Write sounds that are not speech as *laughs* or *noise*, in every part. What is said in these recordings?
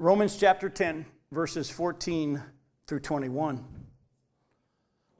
Romans chapter 10, verses 14 through 21.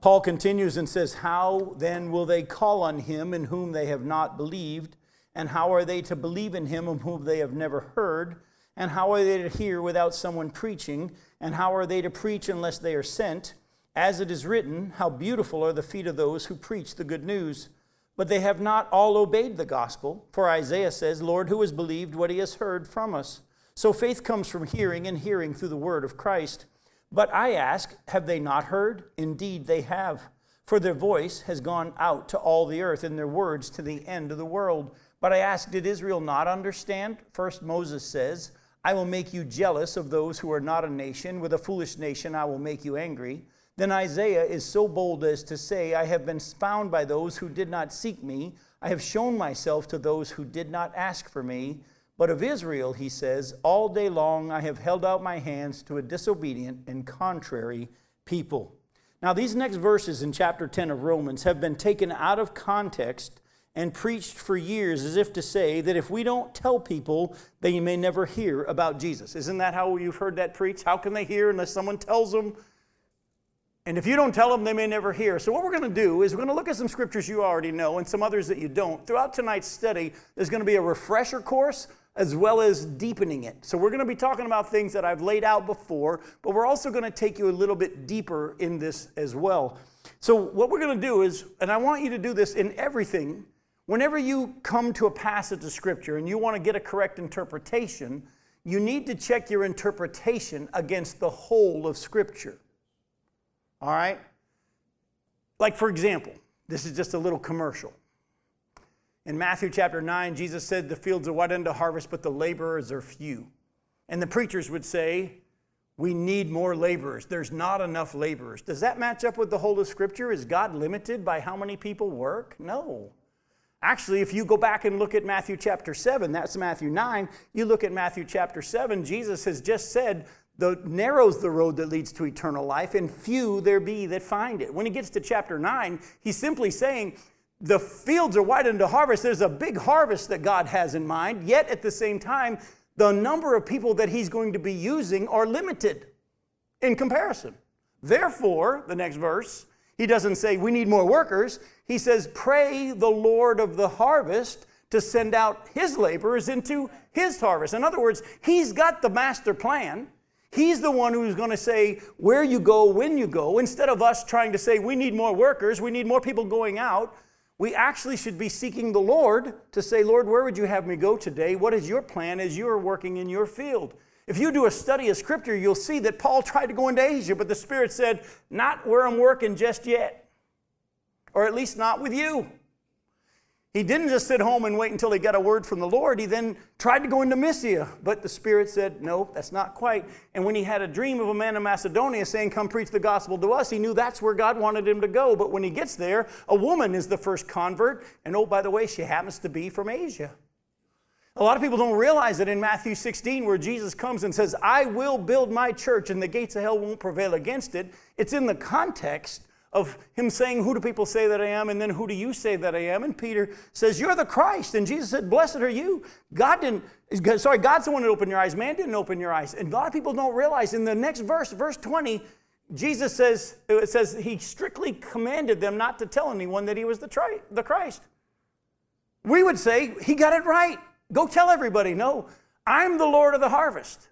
Paul continues and says, How then will they call on him in whom they have not believed? And how are they to believe in him of whom they have never heard? And how are they to hear without someone preaching? And how are they to preach unless they are sent? As it is written, How beautiful are the feet of those who preach the good news. But they have not all obeyed the gospel. For Isaiah says, Lord, who has believed what he has heard from us? So faith comes from hearing, and hearing through the word of Christ. But I ask, have they not heard? Indeed, they have. For their voice has gone out to all the earth, and their words to the end of the world. But I ask, did Israel not understand? First, Moses says, I will make you jealous of those who are not a nation. With a foolish nation, I will make you angry. Then Isaiah is so bold as to say, I have been found by those who did not seek me. I have shown myself to those who did not ask for me. But of Israel, he says, All day long I have held out my hands to a disobedient and contrary people. Now, these next verses in chapter 10 of Romans have been taken out of context and preached for years as if to say that if we don't tell people, they may never hear about Jesus. Isn't that how you've heard that preached? How can they hear unless someone tells them? And if you don't tell them, they may never hear. So, what we're going to do is we're going to look at some scriptures you already know and some others that you don't. Throughout tonight's study, there's going to be a refresher course as well as deepening it. So, we're going to be talking about things that I've laid out before, but we're also going to take you a little bit deeper in this as well. So, what we're going to do is, and I want you to do this in everything, whenever you come to a passage of Scripture and you want to get a correct interpretation, you need to check your interpretation against the whole of Scripture. All right? Like, for example, this is just a little commercial. In Matthew chapter 9, Jesus said, The fields are wide unto harvest, but the laborers are few. And the preachers would say, We need more laborers. There's not enough laborers. Does that match up with the whole of Scripture? Is God limited by how many people work? No. Actually, if you go back and look at Matthew chapter 7, that's Matthew 9, you look at Matthew chapter 7, Jesus has just said, the narrow's the road that leads to eternal life, and few there be that find it. When he gets to chapter 9, he's simply saying, the fields are wide unto harvest. There's a big harvest that God has in mind, yet at the same time, the number of people that He's going to be using are limited in comparison. Therefore, the next verse, He doesn't say we need more workers. He says, Pray the Lord of the harvest to send out His laborers into His harvest. In other words, He's got the master plan. He's the one who's going to say where you go, when you go, instead of us trying to say we need more workers, we need more people going out we actually should be seeking the Lord to say, Lord, where would you have me go today? What is your plan as you are working in your field? If you do a study of Scripture, you'll see that Paul tried to go into Asia, but the Spirit said, Not where I'm working just yet, or at least not with you. He didn't just sit home and wait until he got a word from the Lord. He then tried to go into Mysia, but the Spirit said, No, that's not quite. And when he had a dream of a man in Macedonia saying, Come preach the gospel to us, he knew that's where God wanted him to go. But when he gets there, a woman is the first convert. And oh, by the way, she happens to be from Asia. A lot of people don't realize that in Matthew 16, where Jesus comes and says, I will build my church and the gates of hell won't prevail against it, it's in the context of him saying, Who do people say that I am? And then, Who do you say that I am? And Peter says, You're the Christ. And Jesus said, Blessed are you. God didn't, sorry, God's the one that opened your eyes. Man didn't open your eyes. And a lot of people don't realize in the next verse, verse 20, Jesus says, it says, He strictly commanded them not to tell anyone that He was the, tri- the Christ. We would say, He got it right. Go tell everybody. No, I'm the Lord of the harvest.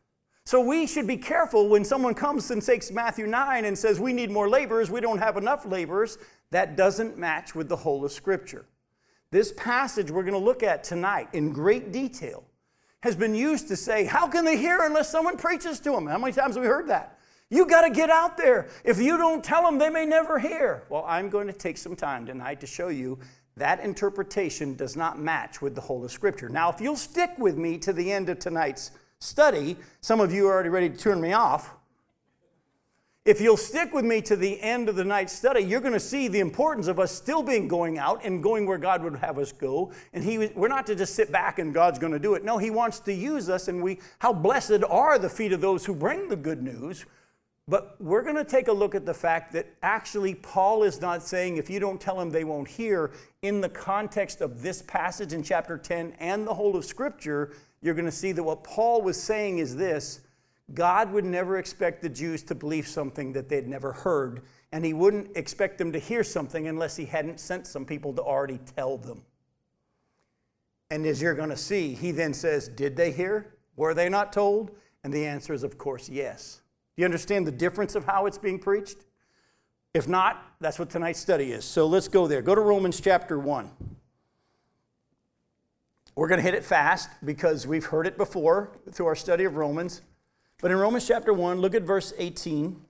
So we should be careful when someone comes and takes Matthew 9 and says, We need more laborers, we don't have enough laborers. That doesn't match with the whole of Scripture. This passage we're going to look at tonight in great detail has been used to say, How can they hear unless someone preaches to them? How many times have we heard that? You got to get out there. If you don't tell them, they may never hear. Well, I'm going to take some time tonight to show you that interpretation does not match with the whole of Scripture. Now, if you'll stick with me to the end of tonight's study, some of you are already ready to turn me off. If you'll stick with me to the end of the night study, you're going to see the importance of us still being going out and going where God would have us go. And he, we're not to just sit back and God's going to do it. No, He wants to use us, and we, how blessed are the feet of those who bring the good news. But we're going to take a look at the fact that actually Paul is not saying if you don't tell them they won't hear. In the context of this passage in chapter 10 and the whole of Scripture, you're going to see that what Paul was saying is this God would never expect the Jews to believe something that they'd never heard, and He wouldn't expect them to hear something unless He hadn't sent some people to already tell them. And as you're going to see, He then says, Did they hear? Were they not told? And the answer is, of course, yes. Do you understand the difference of how it's being preached? If not, that's what tonight's study is. So let's go there. Go to Romans chapter 1. We're going to hit it fast because we've heard it before through our study of Romans. But in Romans chapter 1, look at verse 18.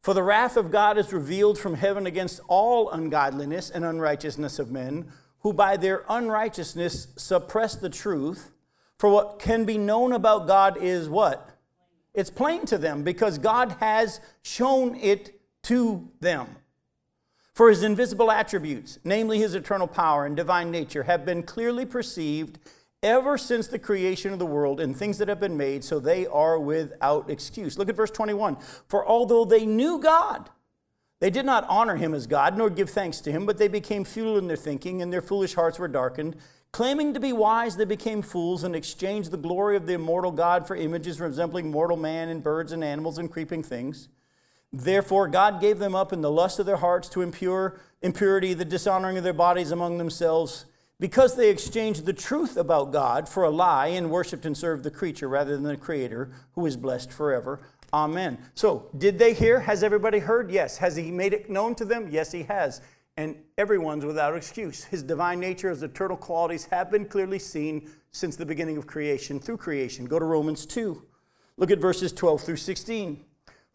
For the wrath of God is revealed from heaven against all ungodliness and unrighteousness of men, who by their unrighteousness suppress the truth. For what can be known about God is what? It's plain to them because God has shown it to them. For his invisible attributes, namely his eternal power and divine nature, have been clearly perceived ever since the creation of the world and things that have been made, so they are without excuse. Look at verse 21. For although they knew God, they did not honor him as God, nor give thanks to him, but they became futile in their thinking, and their foolish hearts were darkened. Claiming to be wise, they became fools and exchanged the glory of the immortal God for images resembling mortal man and birds and animals and creeping things. Therefore, God gave them up in the lust of their hearts to impure, impurity, the dishonoring of their bodies among themselves, because they exchanged the truth about God for a lie and worshiped and served the creature rather than the Creator, who is blessed forever. Amen. So, did they hear? Has everybody heard? Yes. Has He made it known to them? Yes, He has. And everyone's without excuse. His divine nature, His eternal qualities have been clearly seen since the beginning of creation, through creation. Go to Romans 2. Look at verses 12 through 16.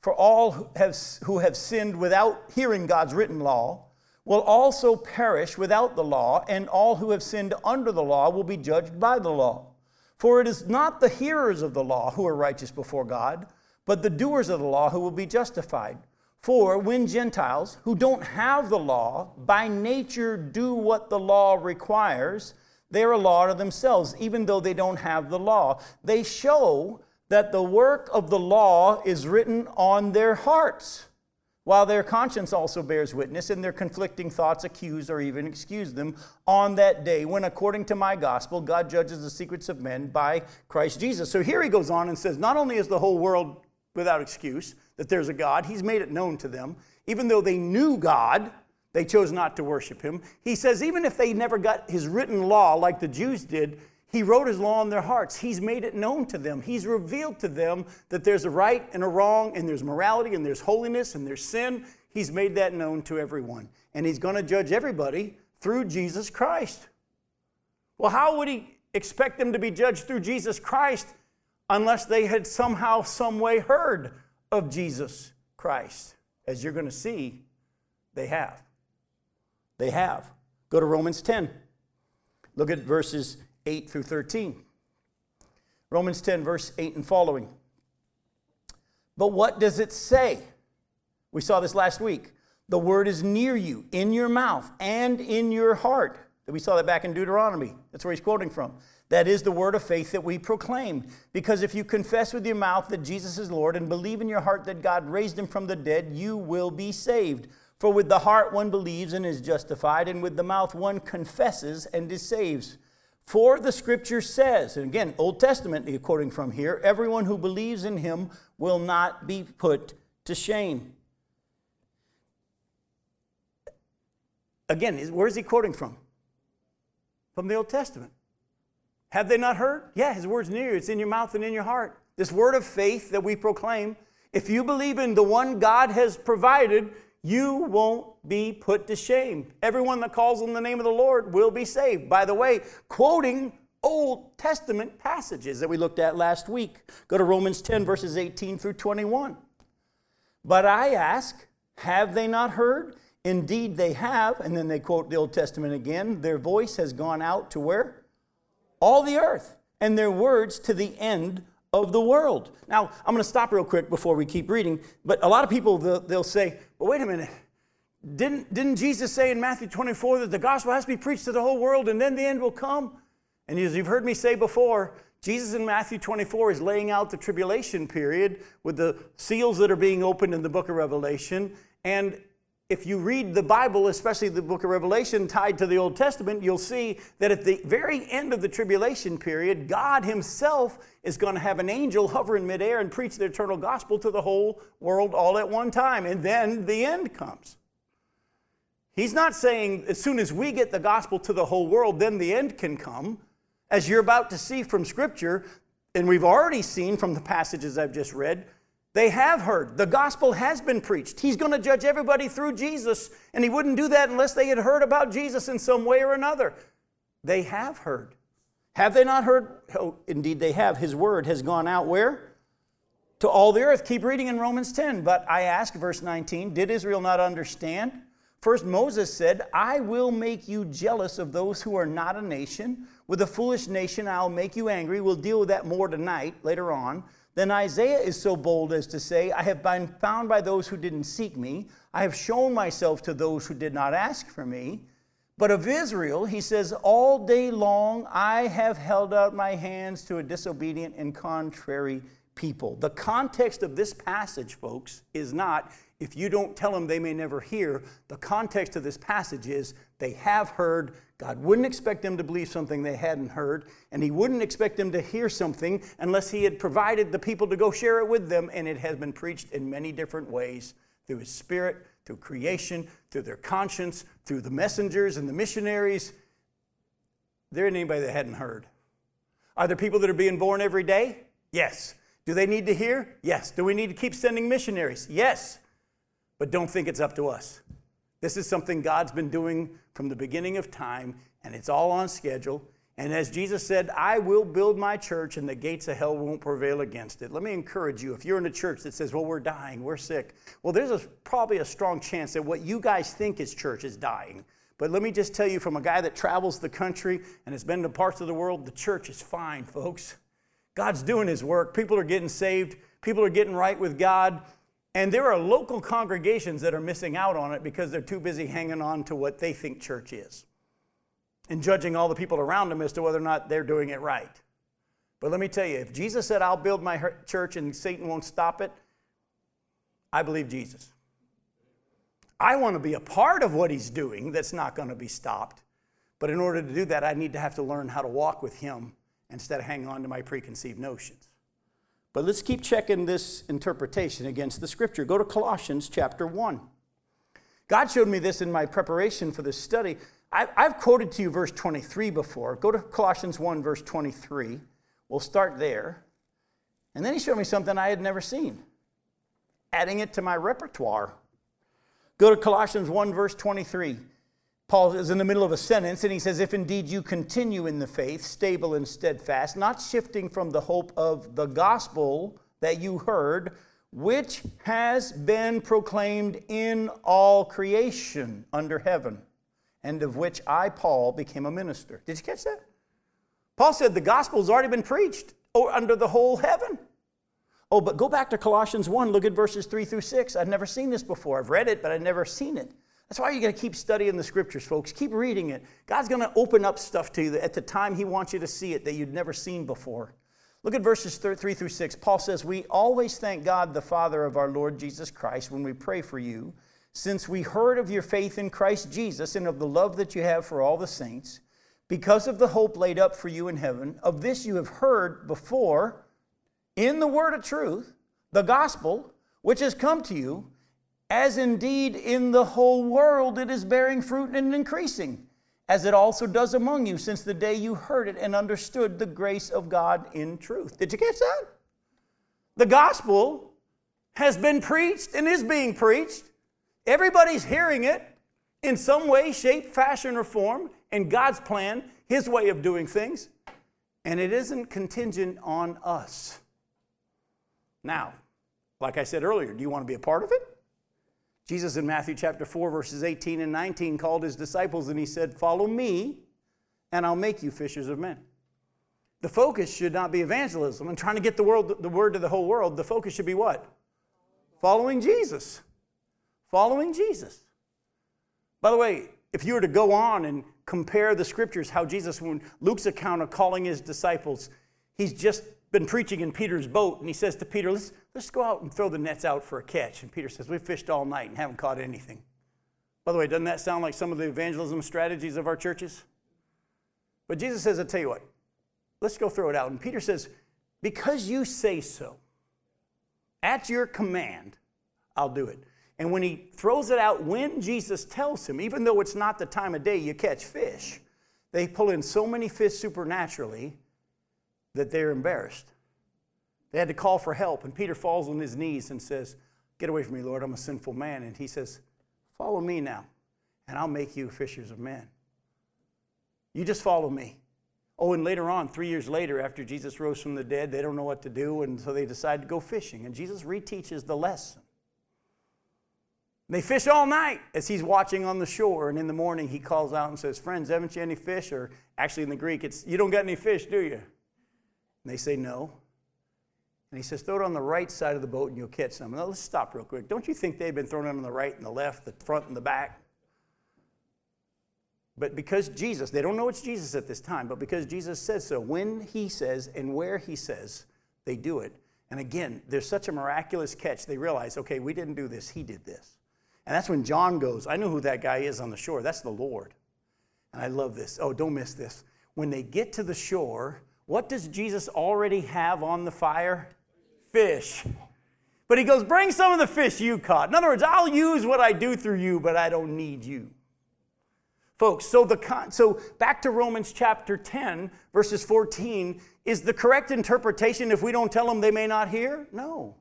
For all who have, who have sinned without hearing God's written law will also perish without the law, and all who have sinned under the law will be judged by the law. For it is not the hearers of the law who are righteous before God, but the doers of the law who will be justified. For when Gentiles who don't have the law by nature do what the law requires, they are a law to themselves, even though they don't have the law. They show that the work of the law is written on their hearts, while their conscience also bears witness, and their conflicting thoughts accuse or even excuse them on that day when, according to my gospel, God judges the secrets of men by Christ Jesus. So here he goes on and says, Not only is the whole world without excuse that there's a God, he's made it known to them. Even though they knew God, they chose not to worship him. He says, even if they never got his written law like the Jews did, he wrote his law in their hearts. He's made it known to them. He's revealed to them that there's a right and a wrong, and there's morality, and there's holiness, and there's sin. He's made that known to everyone. And he's going to judge everybody through Jesus Christ. Well, how would he expect them to be judged through Jesus Christ unless they had somehow, some way heard of Jesus Christ? As you're going to see, they have. They have. Go to Romans 10. Look at verses 8 through 13. Romans 10, verse 8 and following. But what does it say? We saw this last week. The word is near you, in your mouth and in your heart. We saw that back in Deuteronomy. That's where he's quoting from. That is the word of faith that we proclaim. Because if you confess with your mouth that Jesus is Lord and believe in your heart that God raised him from the dead, you will be saved. For with the heart one believes and is justified, and with the mouth one confesses and is saved. For the scripture says, and again, Old Testament quoting from here, everyone who believes in him will not be put to shame. Again, where's he quoting from? From the Old Testament. Have they not heard? Yeah, his word's near you. It's in your mouth and in your heart. This word of faith that we proclaim, if you believe in the one God has provided, you won't be put to shame. Everyone that calls on the name of the Lord will be saved. By the way, quoting Old Testament passages that we looked at last week. Go to Romans 10, verses 18 through 21. But I ask, have they not heard? Indeed, they have. And then they quote the Old Testament again. Their voice has gone out to where? All the earth, and their words to the end of the world. Now, I'm going to stop real quick before we keep reading, but a lot of people, they'll, say, well, wait a minute. Didn't, didn't Jesus say in Matthew 24 that the gospel has to be preached to the whole world and then the end will come? And as you've heard me say before, Jesus in Matthew 24 is laying out the tribulation period with the seals that are being opened in the book of Revelation. And if you read the Bible, especially the book of Revelation tied to the Old Testament, you'll see that at the very end of the tribulation period, God Himself is going to have an angel hover in midair and preach the eternal gospel to the whole world all at one time. And then the end comes. He's not saying as soon as we get the gospel to the whole world, then the end can come. As you're about to see from Scripture, and we've already seen from the passages I've just read, they have heard. The gospel has been preached. He's going to judge everybody through Jesus, and he wouldn't do that unless they had heard about Jesus in some way or another. They have heard. Have they not heard? Oh, indeed, they have. His word has gone out where? To all the earth. Keep reading in Romans 10. But I ask, verse 19, did Israel not understand? First, Moses said, I will make you jealous of those who are not a nation. With a foolish nation, I'll make you angry. We'll deal with that more tonight, later on. Then Isaiah is so bold as to say, I have been found by those who didn't seek me. I have shown myself to those who did not ask for me. But of Israel, he says, All day long I have held out my hands to a disobedient and contrary people. The context of this passage, folks, is not if you don't tell them they may never hear. The context of this passage is they have heard. God wouldn't expect them to believe something they hadn't heard, and He wouldn't expect them to hear something unless He had provided the people to go share it with them, and it has been preached in many different ways through His Spirit, through creation, through their conscience, through the messengers and the missionaries. There ain't anybody that hadn't heard. Are there people that are being born every day? Yes. Do they need to hear? Yes. Do we need to keep sending missionaries? Yes. But don't think it's up to us. This is something God's been doing from the beginning of time, and it's all on schedule. And as Jesus said, I will build my church, and the gates of hell won't prevail against it. Let me encourage you if you're in a church that says, Well, we're dying, we're sick, well, there's a, probably a strong chance that what you guys think is church is dying. But let me just tell you from a guy that travels the country and has been to parts of the world, the church is fine, folks. God's doing his work. People are getting saved, people are getting right with God. And there are local congregations that are missing out on it because they're too busy hanging on to what they think church is and judging all the people around them as to whether or not they're doing it right. But let me tell you, if Jesus said, I'll build my church and Satan won't stop it, I believe Jesus. I want to be a part of what he's doing that's not going to be stopped. But in order to do that, I need to have to learn how to walk with him instead of hang on to my preconceived notions. But let's keep checking this interpretation against the scripture. Go to Colossians chapter 1. God showed me this in my preparation for this study. I've quoted to you verse 23 before. Go to Colossians 1, verse 23. We'll start there. And then he showed me something I had never seen, adding it to my repertoire. Go to Colossians 1, verse 23. Paul is in the middle of a sentence and he says, If indeed you continue in the faith, stable and steadfast, not shifting from the hope of the gospel that you heard, which has been proclaimed in all creation under heaven, and of which I, Paul, became a minister. Did you catch that? Paul said the gospel has already been preached under the whole heaven. Oh, but go back to Colossians 1, look at verses 3 through 6. I've never seen this before. I've read it, but I've never seen it. That's why you got to keep studying the scriptures, folks. Keep reading it. God's going to open up stuff to you at the time He wants you to see it that you'd never seen before. Look at verses 3 through 6. Paul says, We always thank God, the Father of our Lord Jesus Christ, when we pray for you, since we heard of your faith in Christ Jesus and of the love that you have for all the saints, because of the hope laid up for you in heaven. Of this you have heard before in the word of truth, the gospel, which has come to you as indeed in the whole world it is bearing fruit and increasing, as it also does among you since the day you heard it and understood the grace of God in truth. Did you catch that? The gospel has been preached and is being preached. Everybody's hearing it in some way, shape, fashion, or form in God's plan, His way of doing things, and it isn't contingent on us. Now, like I said earlier, do you want to be a part of it? Jesus in Matthew chapter 4, verses 18 and 19 called his disciples and he said, Follow me, and I'll make you fishers of men. The focus should not be evangelism and trying to get the, world, the word to the whole world. The focus should be what? Following Jesus. Following Jesus. By the way, if you were to go on and compare the scriptures, how Jesus, when Luke's account of calling his disciples, he's just been preaching in Peter's boat, and he says to Peter, let's, let's go out and throw the nets out for a catch. And Peter says, We've fished all night and haven't caught anything. By the way, doesn't that sound like some of the evangelism strategies of our churches? But Jesus says, I'll tell you what, let's go throw it out. And Peter says, Because you say so, at your command, I'll do it. And when he throws it out, when Jesus tells him, even though it's not the time of day you catch fish, they pull in so many fish supernaturally that they're embarrassed. They had to call for help, and Peter falls on his knees and says, Get away from me, Lord, I'm a sinful man. And he says, Follow me now, and I'll make you fishers of men. You just follow me. Oh, and later on, three years later, after Jesus rose from the dead, they don't know what to do, and so they decide to go fishing. And Jesus reteaches the lesson. They fish all night as he's watching on the shore, and in the morning he calls out and says, Friends, haven't you any fish? Or actually, in the Greek, it's, You don't got any fish, do you? And they say, No. And he says, Throw it on the right side of the boat and you'll catch some. Now, let's stop real quick. Don't you think they've been thrown on the right and the left, the front and the back? But because Jesus, they don't know it's Jesus at this time, but because Jesus says so, when he says and where he says, they do it. And again, there's such a miraculous catch. They realize, okay, we didn't do this, he did this. And that's when John goes, I know who that guy is on the shore. That's the Lord. And I love this. Oh, don't miss this. When they get to the shore, what does Jesus already have on the fire? Fish. But he goes, Bring some of the fish you caught. In other words, I'll use what I do through you, but I don't need you. Folks, so, the, con- so back to Romans chapter 10, verses 14, is the correct interpretation if we don't tell them they may not hear? No.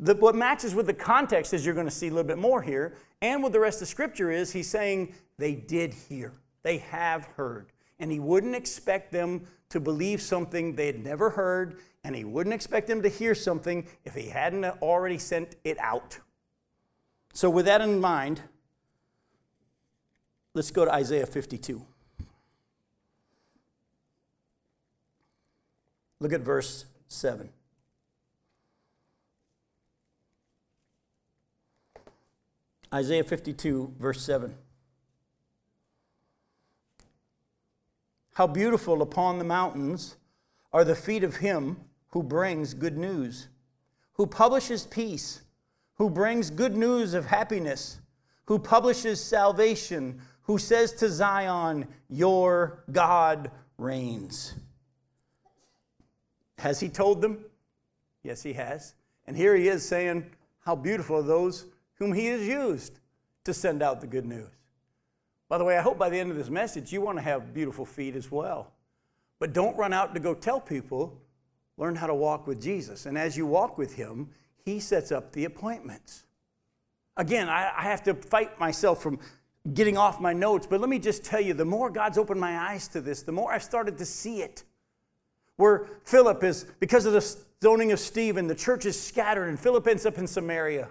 The, what matches with the context, as you're going to see a little bit more here, and with the rest of Scripture is he's saying they did hear, they have heard. And he wouldn't expect them to believe something they had never heard, and he wouldn't expect them to hear something if he hadn't already sent it out. So, with that in mind, Let's go to Isaiah 52. Look at verse 7. Isaiah 52, verse 7. How beautiful upon the mountains are the feet of him who brings good news, who publishes peace, who brings good news of happiness, who publishes salvation who says to Zion, Your God reigns. Has he told them? Yes, he has. And here he is saying, How beautiful are those whom he has used to send out the good news. By the way, I hope by the end of this message you want to have beautiful feet as well. But don't run out to go tell people, learn how to walk with Jesus. And as you walk with him, he sets up the appointments. Again, I, I have to fight myself from getting off my notes, but let me just tell you the more God's opened my eyes to this, the more I've started to see it. Where Philip is, because of the stoning of Stephen, the church is scattered, and Philip ends up in Samaria.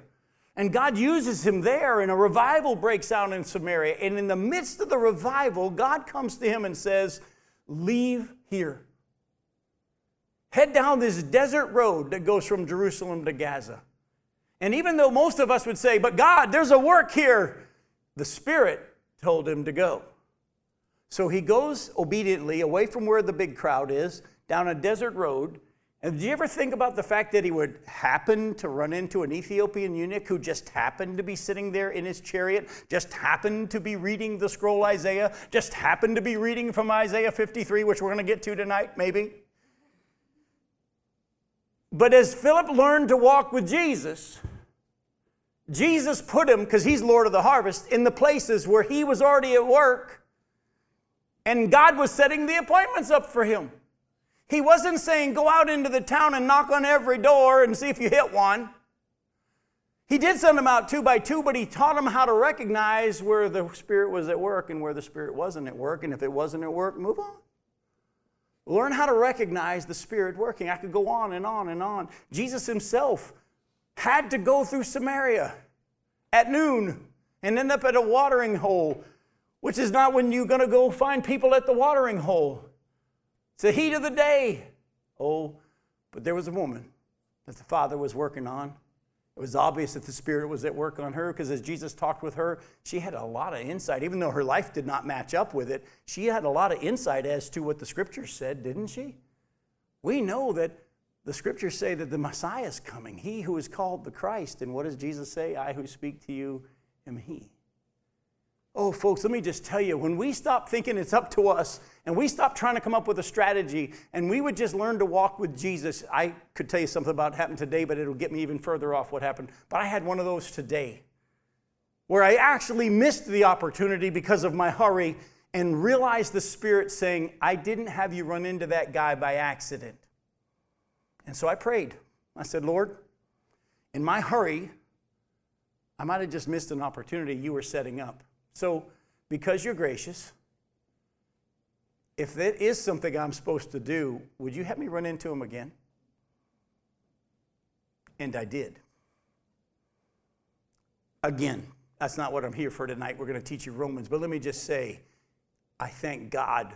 And God uses him there, and a revival breaks out in Samaria. And in the midst of the revival, God comes to him and says, Leave here. Head down this desert road that goes from Jerusalem to Gaza. And even though most of us would say, But God, there's a work here, the Spirit told him to go. So he goes obediently away from where the big crowd is, down a desert road. And did you ever think about the fact that he would happen to run into an Ethiopian eunuch who just happened to be sitting there in his chariot, just happened to be reading the scroll Isaiah, just happened to be reading from Isaiah 53, which we're going to get to tonight, maybe? But as Philip learned to walk with Jesus, Jesus put him, because he's Lord of the harvest, in the places where he was already at work, and God was setting the appointments up for him. He wasn't saying, go out into the town and knock on every door and see if you hit one. He did send them out two by two, but he taught them how to recognize where the Spirit was at work and where the Spirit wasn't at work. And if it wasn't at work, move on. Learn how to recognize the Spirit working. I could go on and on and on. Jesus himself had to go through Samaria at noon and end up at a watering hole, which is not when you're going to go find people at the watering hole. It's the heat of the day. Oh, but there was a woman that the Father was working on. It was obvious that the Spirit was at work on her because as Jesus talked with her, she had a lot of insight. Even though her life did not match up with it, she had a lot of insight as to what the Scriptures said, didn't she? We know that the scriptures say that the Messiah is coming, he who is called the Christ. And what does Jesus say? I who speak to you am he. Oh, folks, let me just tell you when we stop thinking it's up to us and we stop trying to come up with a strategy and we would just learn to walk with Jesus, I could tell you something about what happened today, but it'll get me even further off what happened. But I had one of those today where I actually missed the opportunity because of my hurry and realized the Spirit saying, I didn't have you run into that guy by accident. And so I prayed. I said, Lord, in my hurry, I might have just missed an opportunity you were setting up. So, because you're gracious, if that is something I'm supposed to do, would you have me run into him again? And I did. Again, that's not what I'm here for tonight. We're going to teach you Romans. But let me just say, I thank God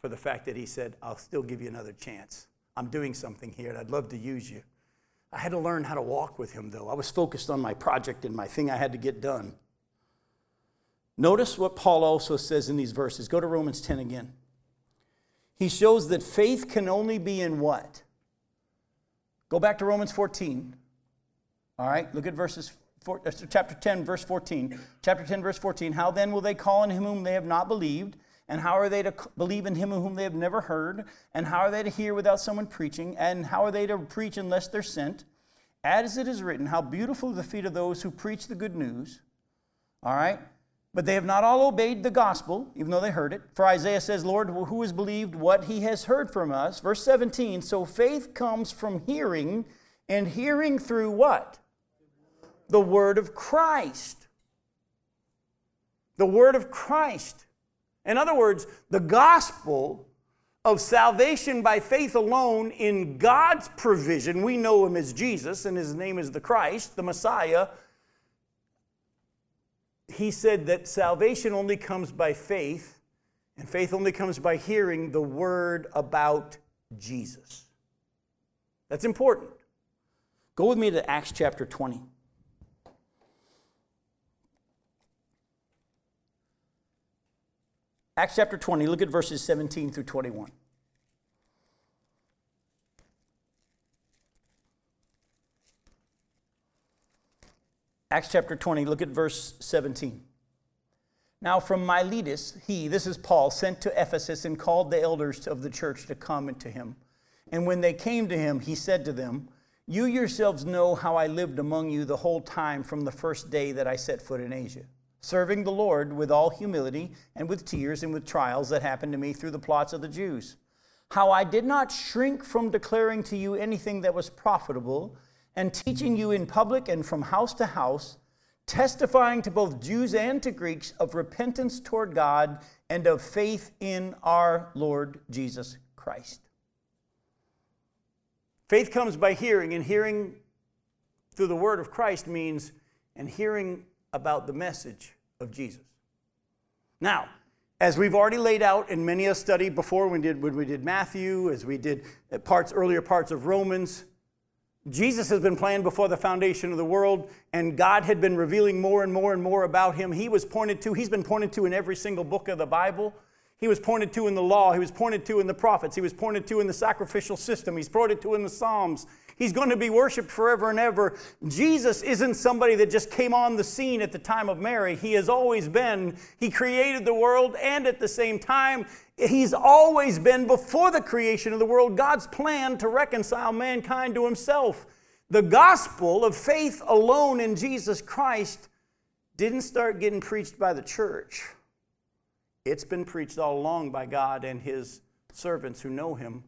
for the fact that He said, I'll still give you another chance. I'm doing something here and I'd love to use you. I had to learn how to walk with Him, though. I was focused on my project and my thing I had to get done. Notice what Paul also says in these verses. Go to Romans 10 again. He shows that faith can only be in what? Go back to Romans 14. All right, look at verses four, uh, chapter 10 verse 14. Chapter 10 verse 14. How then will they call on him whom they have not believed? And how are they to believe in him whom they have never heard? And how are they to hear without someone preaching? And how are they to preach unless they're sent? As it is written, how beautiful are the feet of those who preach the good news. All right? But they have not all obeyed the gospel, even though they heard it. For Isaiah says, Lord, who has believed what he has heard from us? Verse 17, so faith comes from hearing, and hearing through what? The word of Christ. The word of Christ. In other words, the gospel of salvation by faith alone in God's provision, we know him as Jesus, and his name is the Christ, the Messiah. He said that salvation only comes by faith, and faith only comes by hearing the word about Jesus. That's important. Go with me to Acts chapter 20. Acts chapter 20, look at verses 17 through 21. Acts chapter 20, look at verse 17. Now, from Miletus, he, this is Paul, sent to Ephesus and called the elders of the church to come to him. And when they came to him, he said to them, You yourselves know how I lived among you the whole time from the first day that I set foot in Asia serving the Lord with all humility and with tears and with trials that happened to me through the plots of the Jews. How I did not shrink from declaring to you anything that was profitable, and teaching you in public and from house to house, testifying to both Jews and to Greeks of repentance toward God and of faith in our Lord Jesus Christ. Faith comes by hearing, and hearing through the word of Christ means, and hearing about the message of Jesus. Now, as we've already laid out in many a study before when we did, when we did Matthew, as we did uh, parts, earlier parts of Romans, Jesus has been planned before the foundation of the world, and God had been revealing more and more and more about him. He was pointed to, he's been pointed to in every single book of the Bible. He was pointed to in the law. He was pointed to in the prophets. He was pointed to in the sacrificial system. He's pointed to in the Psalms. He's going to be worshiped forever and ever. Jesus isn't somebody that just came on the scene at the time of Mary. He has always been. He created the world, and at the same time, He's always been before the creation of the world God's plan to reconcile mankind to Himself. The gospel of faith alone in Jesus Christ didn't start getting preached by the church. It's been preached all along by God and His servants who know Him.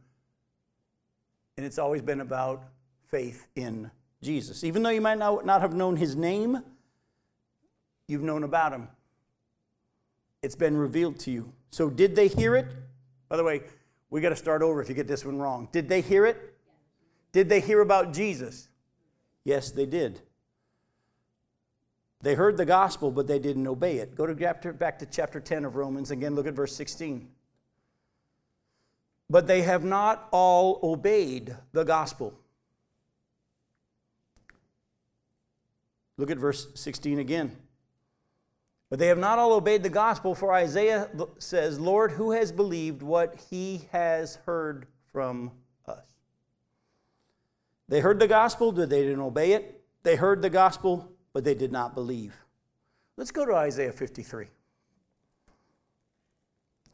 And it's always been about faith in Jesus. Even though you might not have known his name, you've known about him. It's been revealed to you. So, did they hear it? By the way, we got to start over if you get this one wrong. Did they hear it? Did they hear about Jesus? Yes, they did. They heard the gospel, but they didn't obey it. Go to chapter, back to chapter 10 of Romans. Again, look at verse 16. But they have not all obeyed the gospel. Look at verse 16 again. But they have not all obeyed the gospel, for Isaiah says, Lord, who has believed what he has heard from us? They heard the gospel, but they didn't obey it. They heard the gospel, but they did not believe. Let's go to Isaiah 53.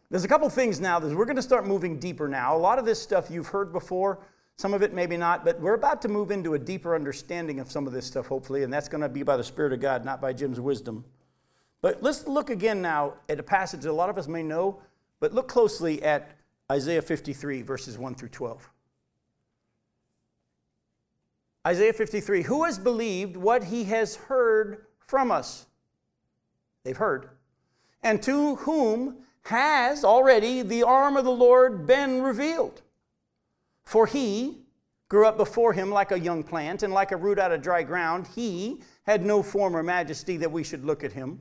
There's a couple things now that we're going to start moving deeper now. A lot of this stuff you've heard before, some of it maybe not, but we're about to move into a deeper understanding of some of this stuff, hopefully, and that's going to be by the Spirit of God, not by Jim's wisdom. But let's look again now at a passage that a lot of us may know, but look closely at Isaiah 53, verses 1 through 12. Isaiah 53 Who has believed what he has heard from us? They've heard. And to whom has already the arm of the Lord been revealed? For he grew up before him like a young plant and like a root out of dry ground. He had no form or majesty that we should look at him,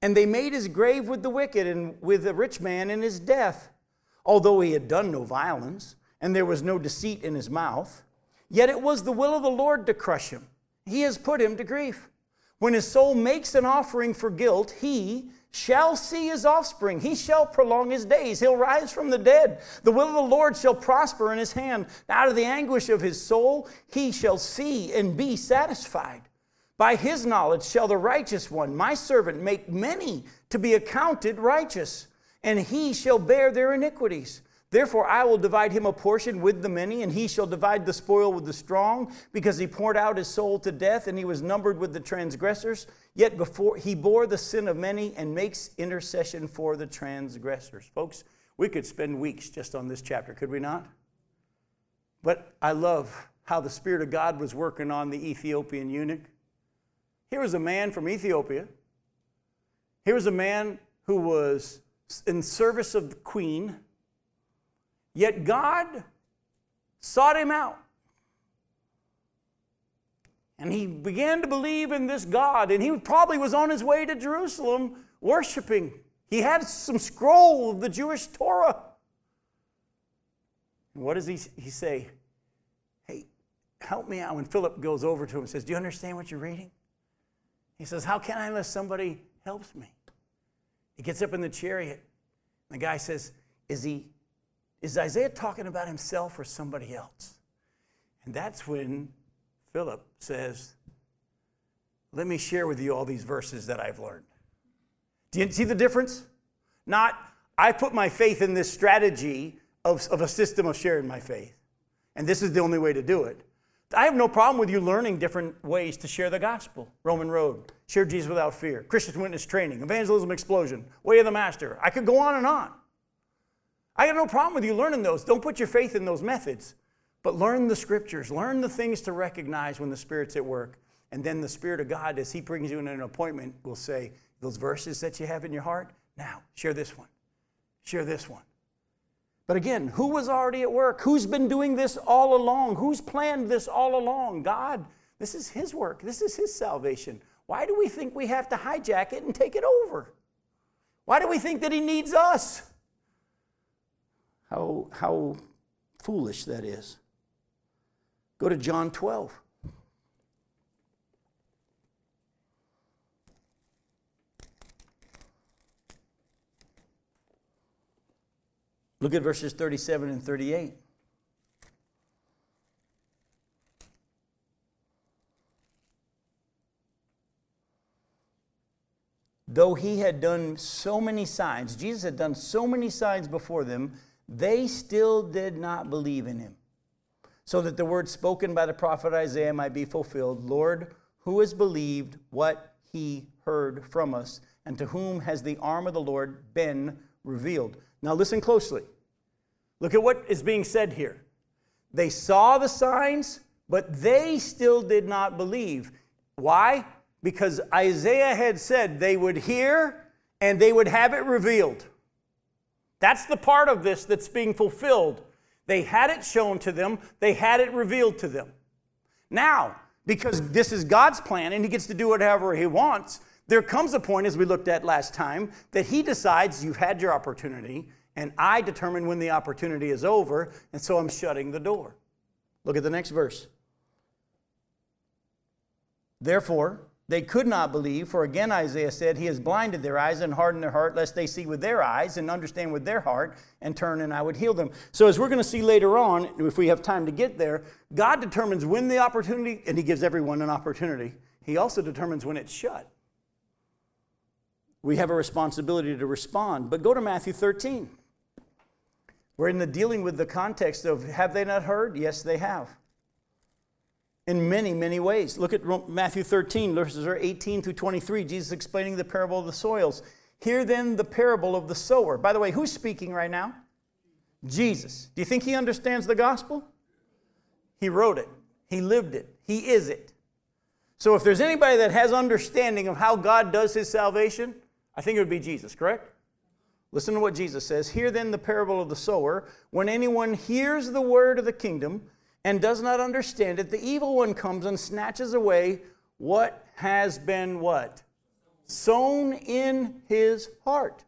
And they made his grave with the wicked and with the rich man in his death, although he had done no violence, and there was no deceit in his mouth. Yet it was the will of the Lord to crush him. He has put him to grief. When his soul makes an offering for guilt, he shall see his offspring. He shall prolong his days. He'll rise from the dead. The will of the Lord shall prosper in his hand. Out of the anguish of his soul, he shall see and be satisfied. By his knowledge shall the righteous one, my servant, make many to be accounted righteous, and he shall bear their iniquities. Therefore, I will divide him a portion with the many, and he shall divide the spoil with the strong, because he poured out his soul to death, and he was numbered with the transgressors. Yet before he bore the sin of many and makes intercession for the transgressors. Folks, we could spend weeks just on this chapter, could we not? But I love how the Spirit of God was working on the Ethiopian eunuch. Here was a man from Ethiopia. Here was a man who was in service of the queen Yet God sought him out. And he began to believe in this God, and he probably was on his way to Jerusalem worshiping. He had some scroll of the Jewish Torah. And what does he, he say? Hey, help me out. When Philip goes over to him and says, Do you understand what you're reading? He says, How can I unless somebody helps me? He gets up in the chariot. The guy says, Is he is Isaiah talking about himself or somebody else? And that's when Philip says, Let me share with you all these verses that I've learned. Do you see the difference? Not, I put my faith in this strategy of, of a system of sharing my faith, and this is the only way to do it. I have no problem with you learning different ways to share the gospel. Roman Road, Share Jesus Without Fear, Christian Witness Training, Evangelism Explosion, Way of the Master. I could go on and on. I got no problem with you learning those. Don't put your faith in those methods, but learn the scriptures. Learn the things to recognize when the Spirit's at work. And then the Spirit of God, as He brings you in an appointment, will say, Those verses that you have in your heart, now share this one. Share this one. But again, who was already at work? Who's been doing this all along? Who's planned this all along? God. This is His work, this is His salvation. Why do we think we have to hijack it and take it over? Why do we think that He needs us? How, how foolish that is. Go to John 12. Look at verses 37 and 38. Though he had done so many signs, Jesus had done so many signs before them, they still did not believe in him. So that the word spoken by the prophet Isaiah might be fulfilled Lord, who has believed what he heard from us, and to whom has the arm of the Lord been revealed? Now listen closely. Look at what is being said here. They saw the signs, but they still did not believe. Why? Because Isaiah had said they would hear and they would have it revealed. That's the part of this that's being fulfilled. They had it shown to them, they had it revealed to them. Now, because this is God's plan and He gets to do whatever He wants, there comes a point, as we looked at last time, that He decides you've had your opportunity, and I determine when the opportunity is over, and so I'm shutting the door. Look at the next verse. Therefore, they could not believe, for again Isaiah said, He has blinded their eyes and hardened their heart, lest they see with their eyes and understand with their heart and turn, and I would heal them. So, as we're going to see later on, if we have time to get there, God determines when the opportunity, and He gives everyone an opportunity. He also determines when it's shut. We have a responsibility to respond. But go to Matthew 13. We're in the dealing with the context of have they not heard? Yes, they have in many, many ways. Look at Matthew 13, verses 18 through 23, Jesus explaining the parable of the soils. Hear then the parable of the sower. By the way, who's speaking right now? Jesus. Do you think he understands the gospel? He wrote it, he lived it, he is it. So if there's anybody that has understanding of how God does his salvation, I think it would be Jesus, correct? Listen to what Jesus says. Hear then the parable of the sower. When anyone hears the word of the kingdom, and does not understand it, the evil one comes and snatches away what has been what? Sown in his heart.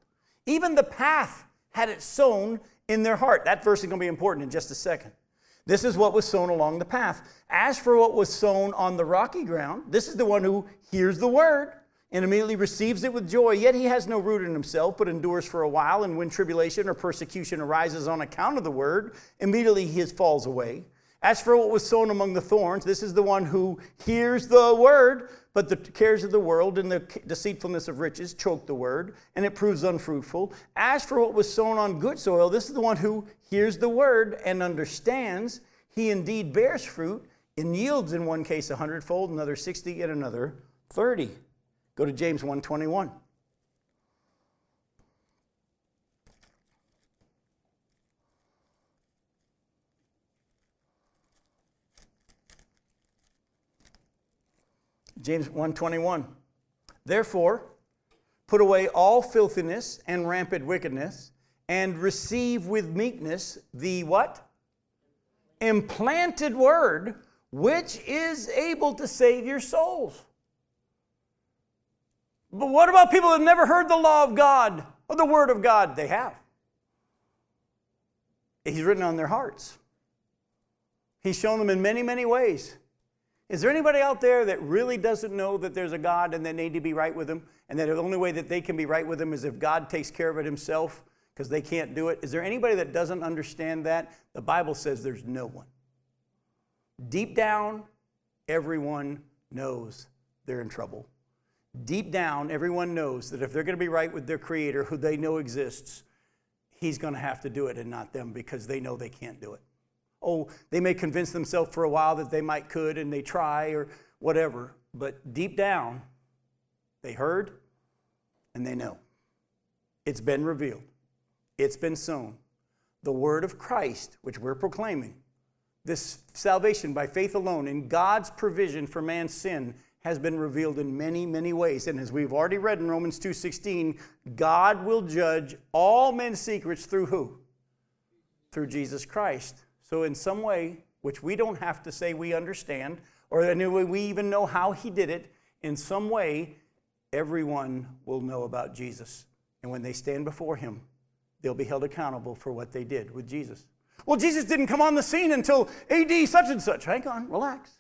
Even the path had it sown in their heart. That verse is going to be important in just a second. This is what was sown along the path. As for what was sown on the rocky ground, this is the one who hears the word and immediately receives it with joy. Yet he has no root in himself, but endures for a while. And when tribulation or persecution arises on account of the word, immediately he falls away. As for what was sown among the thorns, this is the one who hears the word, but the cares of the world and the deceitfulness of riches choke the word, and it proves unfruitful. As for what was sown on good soil, this is the one who hears the word and understands. He indeed bears fruit and yields in one case a hundredfold, another sixty, and another thirty. Go to James 121. James 1:21. Therefore, put away all filthiness and rampant wickedness and receive with meekness the what? Implanted word which is able to save your souls. But what about people that have never heard the law of God or the word of God? They have. He's written on their hearts. He's shown them in many, many ways. Is there anybody out there that really doesn't know that there's a God and they need to be right with Him? And that the only way that they can be right with Him is if God takes care of it Himself because they can't do it? Is there anybody that doesn't understand that? The Bible says there's no one. Deep down, everyone knows they're in trouble. Deep down, everyone knows that if they're going to be right with their Creator, who they know exists, He's going to have to do it and not them because they know they can't do it. Oh, they may convince themselves for a while that they might could and they try or whatever, but deep down, they heard and they know. It's been revealed, it's been sown. The word of Christ, which we're proclaiming, this salvation by faith alone in God's provision for man's sin has been revealed in many many ways and as we've already read in Romans 2:16 God will judge all men's secrets through who through Jesus Christ so, in some way, which we don't have to say we understand, or in we even know how he did it, in some way, everyone will know about Jesus. And when they stand before him, they'll be held accountable for what they did with Jesus. Well, Jesus didn't come on the scene until AD such and such. Hang on, relax.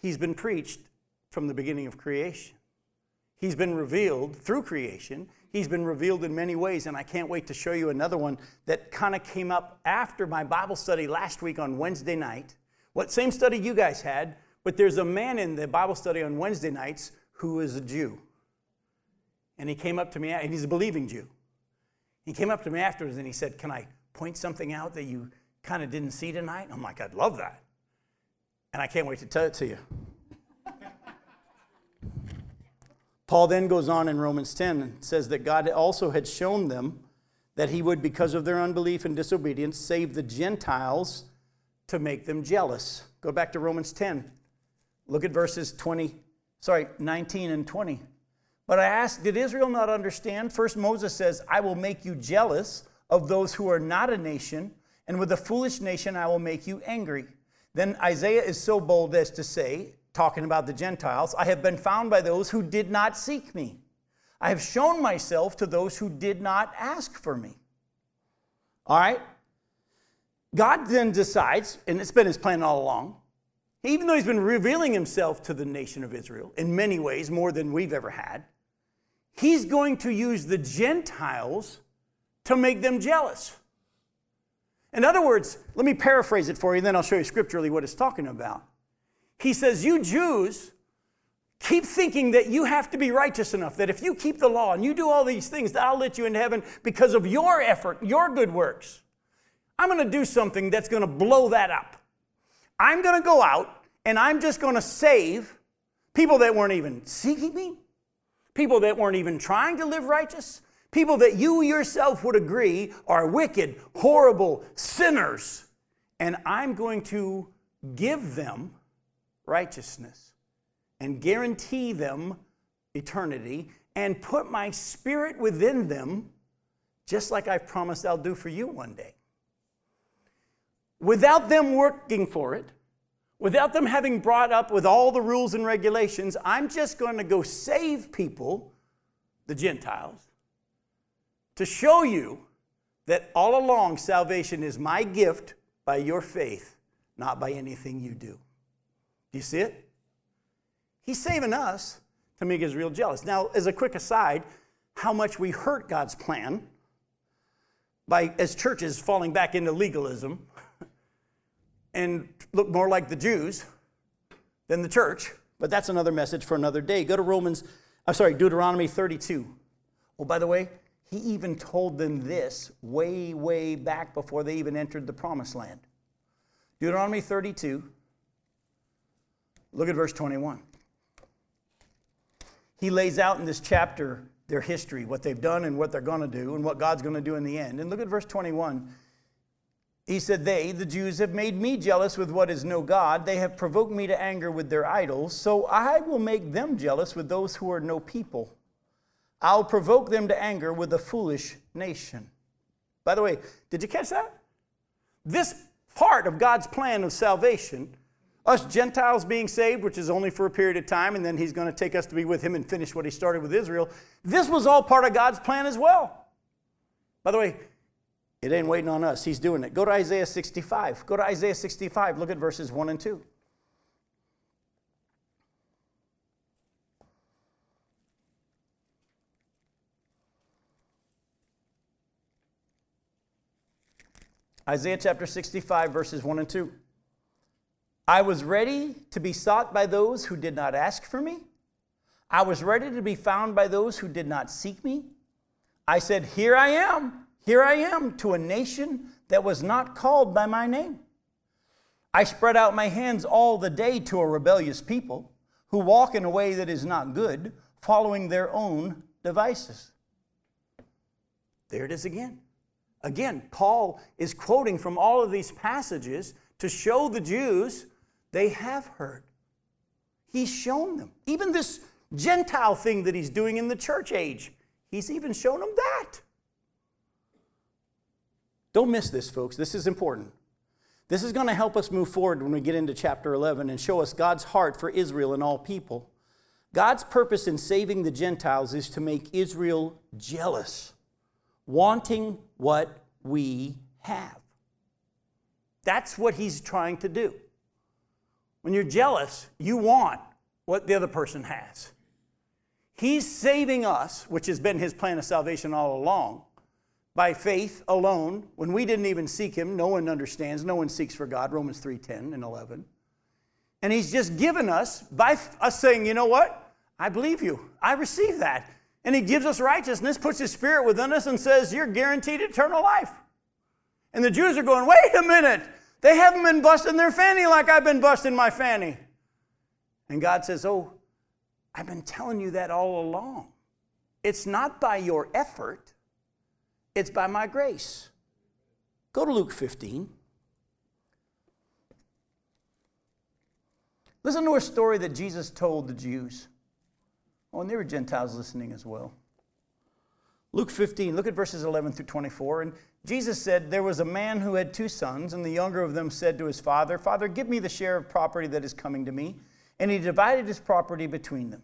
He's been preached from the beginning of creation. He's been revealed through creation. He's been revealed in many ways, and I can't wait to show you another one that kind of came up after my Bible study last week on Wednesday night. What same study you guys had, but there's a man in the Bible study on Wednesday nights who is a Jew. And he came up to me, and he's a believing Jew. He came up to me afterwards and he said, Can I point something out that you kind of didn't see tonight? I'm like, I'd love that. And I can't wait to tell it to you. Paul then goes on in Romans 10 and says that God also had shown them that he would, because of their unbelief and disobedience, save the Gentiles to make them jealous. Go back to Romans 10. Look at verses 20, sorry, 19 and 20. But I ask, did Israel not understand? First, Moses says, I will make you jealous of those who are not a nation, and with a foolish nation I will make you angry. Then Isaiah is so bold as to say, talking about the Gentiles, I have been found by those who did not seek me. I have shown myself to those who did not ask for me. All right? God then decides, and it's been his plan all along, even though he's been revealing himself to the nation of Israel in many ways, more than we've ever had, he's going to use the Gentiles to make them jealous. In other words, let me paraphrase it for you, then I'll show you scripturally what it's talking about. He says, You Jews keep thinking that you have to be righteous enough, that if you keep the law and you do all these things, that I'll let you into heaven because of your effort, your good works. I'm going to do something that's going to blow that up. I'm going to go out and I'm just going to save people that weren't even seeking me, people that weren't even trying to live righteous, people that you yourself would agree are wicked, horrible sinners. And I'm going to give them righteousness and guarantee them eternity and put my spirit within them, just like I've promised I'll do for you one day. Without them working for it, without them having brought up with all the rules and regulations, I'm just going to go save people, the Gentiles, to show you that all along salvation is my gift by your faith, not by anything you do. Do you see it? He's saving us to make Israel jealous. Now, as a quick aside, how much we hurt God's plan by, as churches, falling back into legalism *laughs* and look more like the Jews than the church. But that's another message for another day. Go to Romans, I'm sorry, Deuteronomy 32. Oh, by the way, he even told them this way, way back before they even entered the promised land. Deuteronomy 32, look at verse 21 he lays out in this chapter their history, what they've done and what they're going to do, and what God's going to do in the end. And look at verse 21. He said, They, the Jews, have made me jealous with what is no God. They have provoked me to anger with their idols. So I will make them jealous with those who are no people. I'll provoke them to anger with a foolish nation. By the way, did you catch that? This part of God's plan of salvation us Gentiles being saved, which is only for a period of time, and then he's going to take us to be with him and finish what he started with Israel. This was all part of God's plan as well. By the way, it ain't waiting on us. He's doing it. Go to Isaiah 65. Go to Isaiah 65. Look at verses 1 and 2. Isaiah chapter 65, verses 1 and 2. I was ready to be sought by those who did not ask for me. I was ready to be found by those who did not seek me. I said, Here I am, here I am, to a nation that was not called by my name. I spread out my hands all the day to a rebellious people who walk in a way that is not good, following their own devices. There it is again. Again, Paul is quoting from all of these passages to show the Jews they have heard. He's shown them. Even this Gentile thing that he's doing in the church age, he's even shown them that. Don't miss this, folks. This is important. This is going to help us move forward when we get into chapter 11 and show us God's heart for Israel and all people. God's purpose in saving the Gentiles is to make Israel jealous, wanting what we have. That's what he's trying to do. When you're jealous, you want what the other person has. He's saving us, which has been his plan of salvation all along, by faith alone. When we didn't even seek him, no one understands, no one seeks for God, Romans 3:10 and 11. And he's just given us by us saying, "You know what? I believe you. I receive that." And he gives us righteousness, puts his spirit within us and says, "You're guaranteed eternal life." And the Jews are going, "Wait a minute. They haven't been busting their fanny like I've been busting my fanny. And God says, Oh, I've been telling you that all along. It's not by your effort, It's by my grace. Go to Luke 15. Listen to a story that Jesus told the Jews. Oh, and there were Gentiles listening as well. Luke 15, look at verses 11 through 24. And Jesus said, There was a man who had two sons, and the younger of them said to his father, Father, give me the share of property that is coming to me. And he divided his property between them.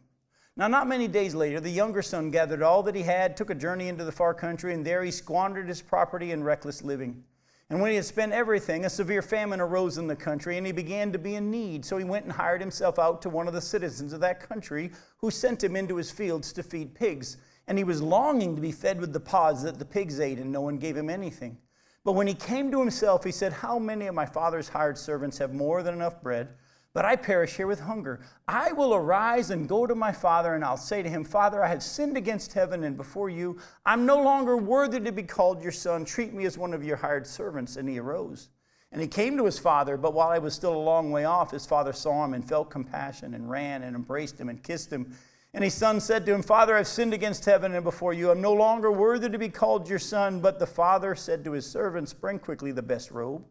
Now, not many days later, the younger son gathered all that he had, took a journey into the far country, and there he squandered his property in reckless living. And when he had spent everything, a severe famine arose in the country, and he began to be in need. So he went and hired himself out to one of the citizens of that country, who sent him into his fields to feed pigs. And he was longing to be fed with the pods that the pigs ate, and no one gave him anything. But when he came to himself, he said, How many of my father's hired servants have more than enough bread? But I perish here with hunger. I will arise and go to my father, and I'll say to him, Father, I have sinned against heaven and before you. I'm no longer worthy to be called your son. Treat me as one of your hired servants. And he arose. And he came to his father, but while he was still a long way off, his father saw him and felt compassion and ran and embraced him and kissed him. And his son said to him, Father, I've sinned against heaven and before you. I'm no longer worthy to be called your son. But the father said to his servants, Bring quickly the best robe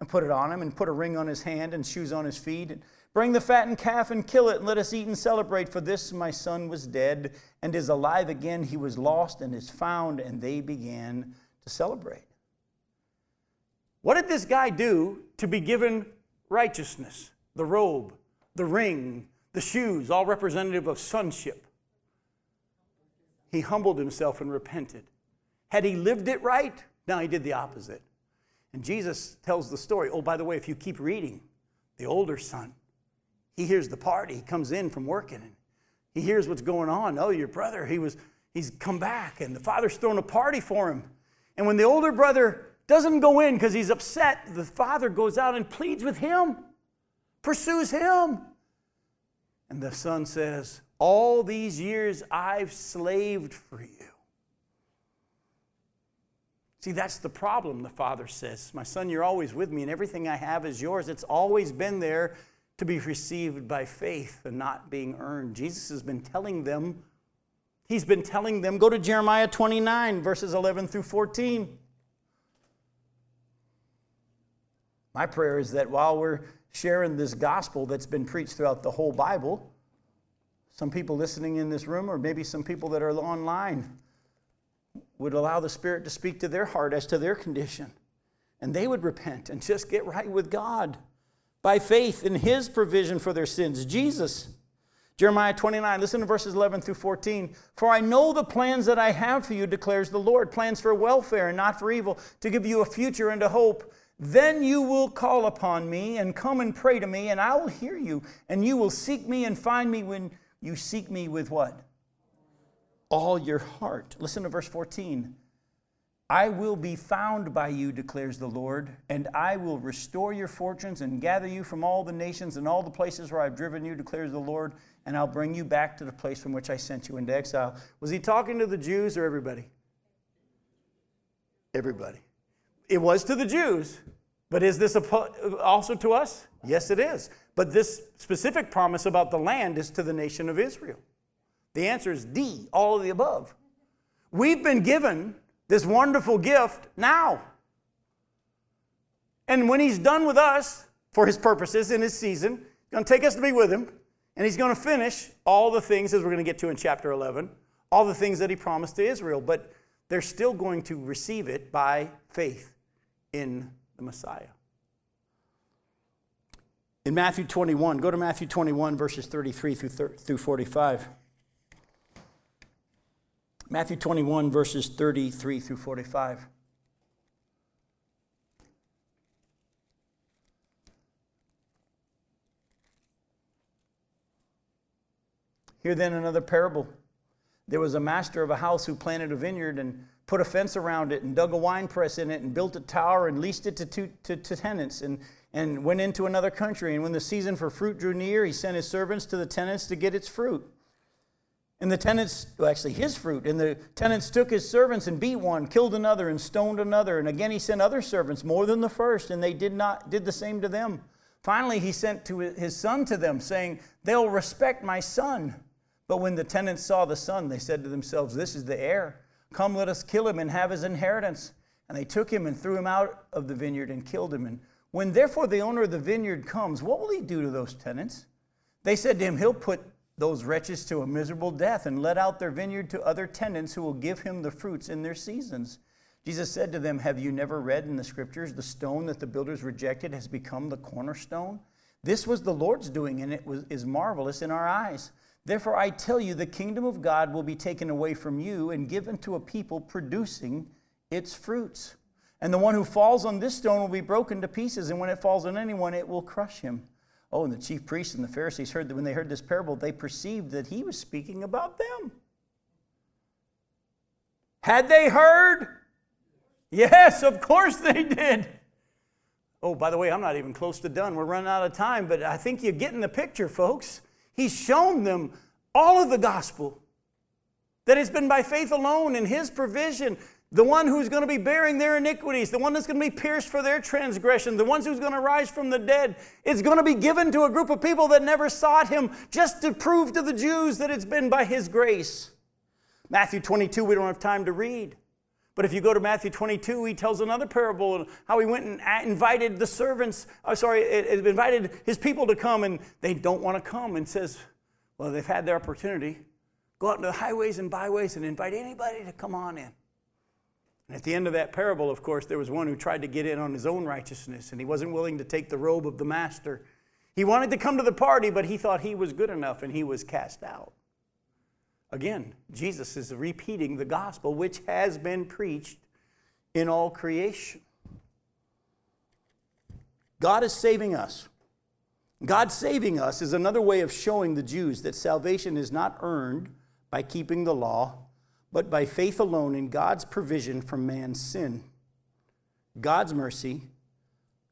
and put it on him, and put a ring on his hand and shoes on his feet. And bring the fattened calf and kill it, and let us eat and celebrate. For this my son was dead and is alive again. He was lost and is found. And they began to celebrate. What did this guy do to be given righteousness? The robe, the ring, the shoes, all representative of sonship. He humbled himself and repented. Had he lived it right? No, he did the opposite. And Jesus tells the story. Oh, by the way, if you keep reading, the older son, he hears the party. He comes in from working and he hears what's going on. Oh, your brother, he was, he's come back and the father's throwing a party for him. And when the older brother doesn't go in because he's upset, the father goes out and pleads with him, pursues him. And the son says, All these years I've slaved for you. See, that's the problem, the father says. My son, you're always with me, and everything I have is yours. It's always been there to be received by faith and not being earned. Jesus has been telling them, he's been telling them, go to Jeremiah 29, verses 11 through 14. My prayer is that while we're sharing this gospel that's been preached throughout the whole Bible, some people listening in this room, or maybe some people that are online, would allow the Spirit to speak to their heart as to their condition. And they would repent and just get right with God by faith in His provision for their sins. Jesus. Jeremiah 29, listen to verses 11 through 14. For I know the plans that I have for you, declares the Lord plans for welfare and not for evil, to give you a future and a hope. Then you will call upon me and come and pray to me, and I will hear you. And you will seek me and find me when you seek me with what? all your heart. Listen to verse 14. I will be found by you, declares the Lord, and I will restore your fortunes and gather you from all the nations and all the places where I've driven you, declares the Lord, and I'll bring you back to the place from which I sent you into exile. Was he talking to the Jews or everybody? Everybody. It was to the Jews, but is this also to us? Yes, it is. But this specific promise about the land is to the nation of Israel. The answer is D, all of the above. We've been given this wonderful gift now. And when he's done with us for his purposes in his season, he's going to take us to be with him, and he's going to finish all the things, as we're going to get to in chapter 11, all the things that he promised to Israel. But they're still going to receive it by faith in the Messiah. In Matthew 21, go to Matthew 21, verses 33 through through 45. Matthew 21, verses 33 through 45. Here then another parable. There was a master of a house who planted a vineyard and put a fence around it and dug a wine press in it and built a tower and leased it to, to, to, to tenants and, and went into another country. And when the season for fruit drew near, he sent his servants to the tenants to get its fruit. And the tenants, well, actually his fruit, and the tenants took his servants and beat one, killed another, and stoned another. And again he sent other servants, more than the first, and they did not did the same to them. Finally, he sent to his son to them, saying, They'll respect my son. But when the tenants saw the son, they said to themselves, This is the heir. Come, let us kill him and have his inheritance. And they took him and threw him out of the vineyard and killed him. And when therefore the owner of the vineyard comes, what will he do to those tenants? They said to him, He'll put those wretches to a miserable death and let out their vineyard to other tenants who will give him the fruits in their seasons. Jesus said to them, Have you never read in the scriptures, the stone that the builders rejected has become the cornerstone? This was the Lord's doing, and it was, is marvelous in our eyes. Therefore, I tell you, the kingdom of God will be taken away from you and given to a people producing its fruits. And the one who falls on this stone will be broken to pieces, and when it falls on anyone, it will crush him. Oh, and the chief priests and the Pharisees heard that when they heard this parable, they perceived that he was speaking about them. Had they heard? Yes, of course they did. Oh, by the way, I'm not even close to done. We're running out of time, but I think you're getting the picture, folks. He's shown them all of the gospel that it's been by faith alone in His provision. The one who's going to be bearing their iniquities, the one that's going to be pierced for their transgression, the ones who's going to rise from the dead. It's going to be given to a group of people that never sought Him just to prove to the Jews that it's been by His grace. Matthew 22, we don't have time to read. But if you go to Matthew 22, he tells another parable of how he went and invited the servants, oh, sorry, invited his people to come and they don't want to come and says, well, they've had their opportunity. Go out into the highways and byways and invite anybody to come on in. And at the end of that parable, of course, there was one who tried to get in on his own righteousness and he wasn't willing to take the robe of the master. He wanted to come to the party, but he thought he was good enough and he was cast out. Again, Jesus is repeating the gospel which has been preached in all creation. God is saving us. God saving us is another way of showing the Jews that salvation is not earned by keeping the law, but by faith alone in God's provision from man's sin. God's mercy,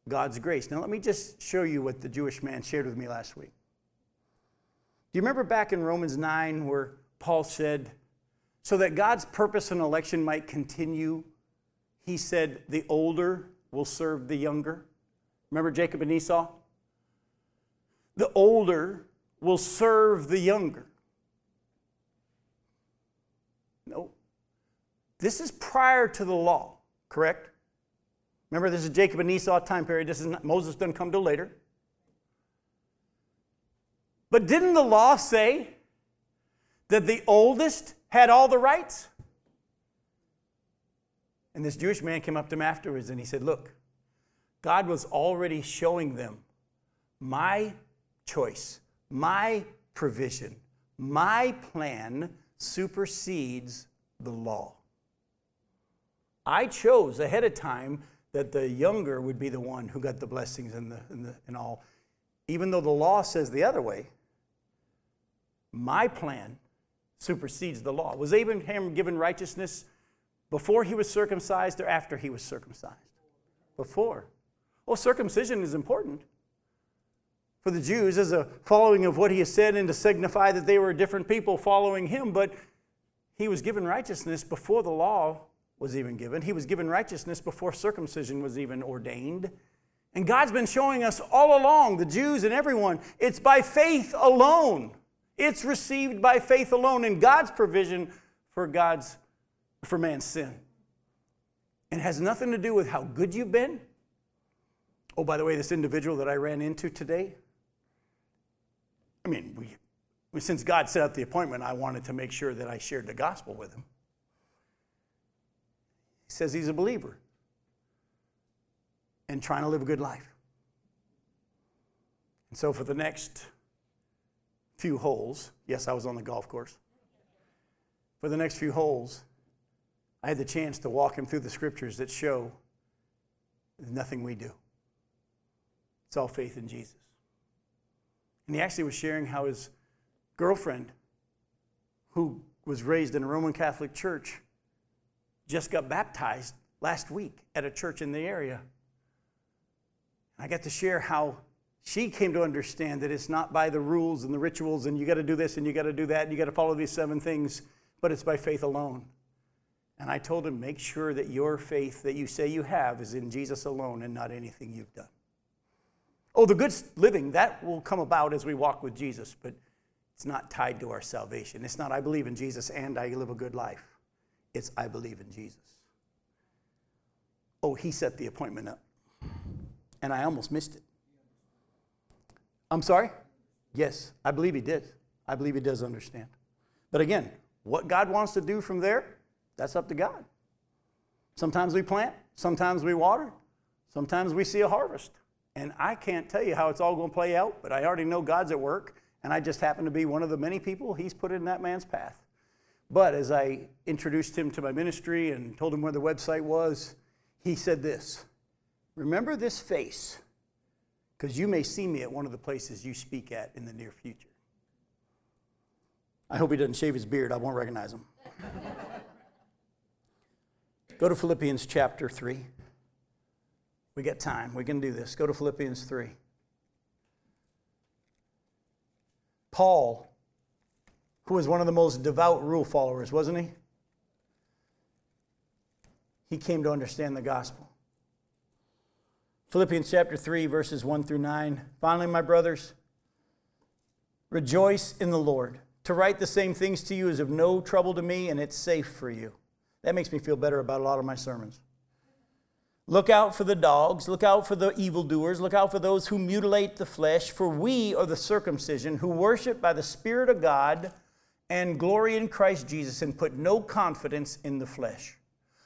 God's grace. Now, let me just show you what the Jewish man shared with me last week. Do you remember back in Romans 9 where Paul said, so that God's purpose and election might continue, he said, the older will serve the younger. Remember Jacob and Esau? The older will serve the younger. No. This is prior to the law, correct? Remember, this is Jacob and Esau time period. This is not, Moses doesn't come till later. But didn't the law say that the oldest had all the rights? And this Jewish man came up to him afterwards and he said, Look, God was already showing them my choice, my provision, my plan supersedes the law. I chose ahead of time that the younger would be the one who got the blessings and, the, and, the, and all. Even though the law says the other way, my plan supersedes the law. Was Abraham given righteousness before he was circumcised or after he was circumcised? Before. Well, circumcision is important for the Jews as a following of what he has said and to signify that they were a different people following him, but he was given righteousness before the law was even given. He was given righteousness before circumcision was even ordained. And God's been showing us all along, the Jews and everyone, it's by faith alone it's received by faith alone in God's provision for God's for man's sin. And it has nothing to do with how good you've been. Oh, by the way, this individual that I ran into today, I mean, we, since God set up the appointment, I wanted to make sure that I shared the gospel with him. He says he's a believer and trying to live a good life. And so for the next few holes, yes, I was on the golf course. For the next few holes, I had the chance to walk him through the scriptures that show nothing we do. It's all faith in Jesus. And he actually was sharing how his girlfriend, who was raised in a Roman Catholic church, just got baptized last week at a church in the area. I got to share how she came to understand that it's not by the rules and the rituals and you got to do this and you got to do that and you got to follow these seven things, but it's by faith alone. And I told him, make sure that your faith that you say you have is in Jesus alone and not anything you've done. Oh, the good living, that will come about as we walk with Jesus, but it's not tied to our salvation. It's not, I believe in Jesus and I live a good life. it's I believe in Jesus. Oh, he set the appointment up. And I almost missed it. I'm sorry? Yes, I believe he did. I believe he does understand. But again, what God wants to do from there, that's up to God. Sometimes we plant, sometimes we water, sometimes we see a harvest. And I can't tell you how it's all going to play out, but I already know God's at work, and I just happen to be one of the many people He's put in that man's path. But as I introduced him to my ministry and told him where the website was, he said this Remember this face, because you may see me at one of the places you speak at in the near future. I hope he doesn't shave his beard, I won't recognize him. *laughs* Go to Philippians chapter 3. We got time. We can do this. Go to Philippians 3. Paul, who was one of the most devout rule followers, wasn't he? He came to understand the gospel. Philippians chapter 3, verses 1 through 9. Finally, my brothers, rejoice in the Lord. To write the same things to you is of no trouble to me, and it's safe for you. That makes me feel better about a lot of my sermons. Look out for the dogs, look out for the evildoers, look out for those who mutilate the flesh, for we are the circumcision who worship by the Spirit of God and glory in Christ Jesus and put no confidence in the flesh.